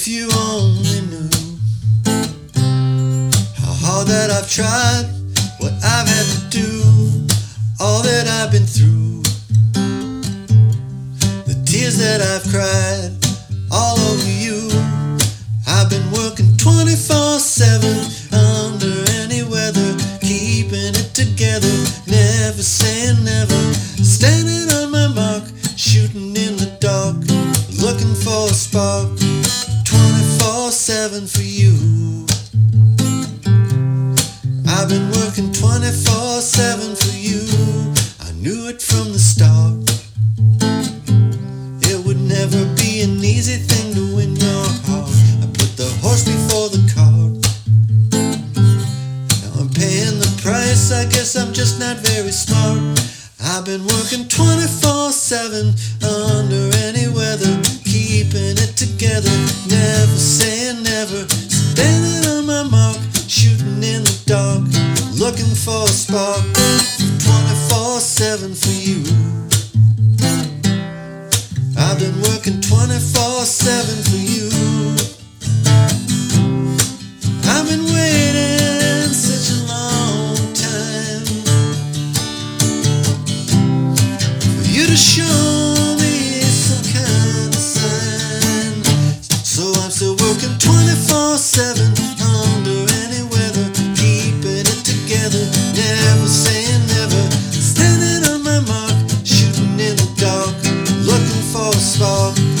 If you only knew how hard that I've tried, what I've had to do, all that I've been through, the tears that I've cried all over you. I've been working 24 7 under any weather, keeping it together, never saying never, standing 24 7 for you. I've been working 24 7 for you. I knew it from the start. It would never be an easy thing to win your heart. I put the horse before the cart. Now I'm paying the price. I guess I'm just not very smart. I've been working 24 7 under any weather, keeping it together, never saying for a spark. 24 7 for you. I've been working 24 7 for you. I've been waiting such a long time for you to show me some kind of sign. So I'm still working 24 7 on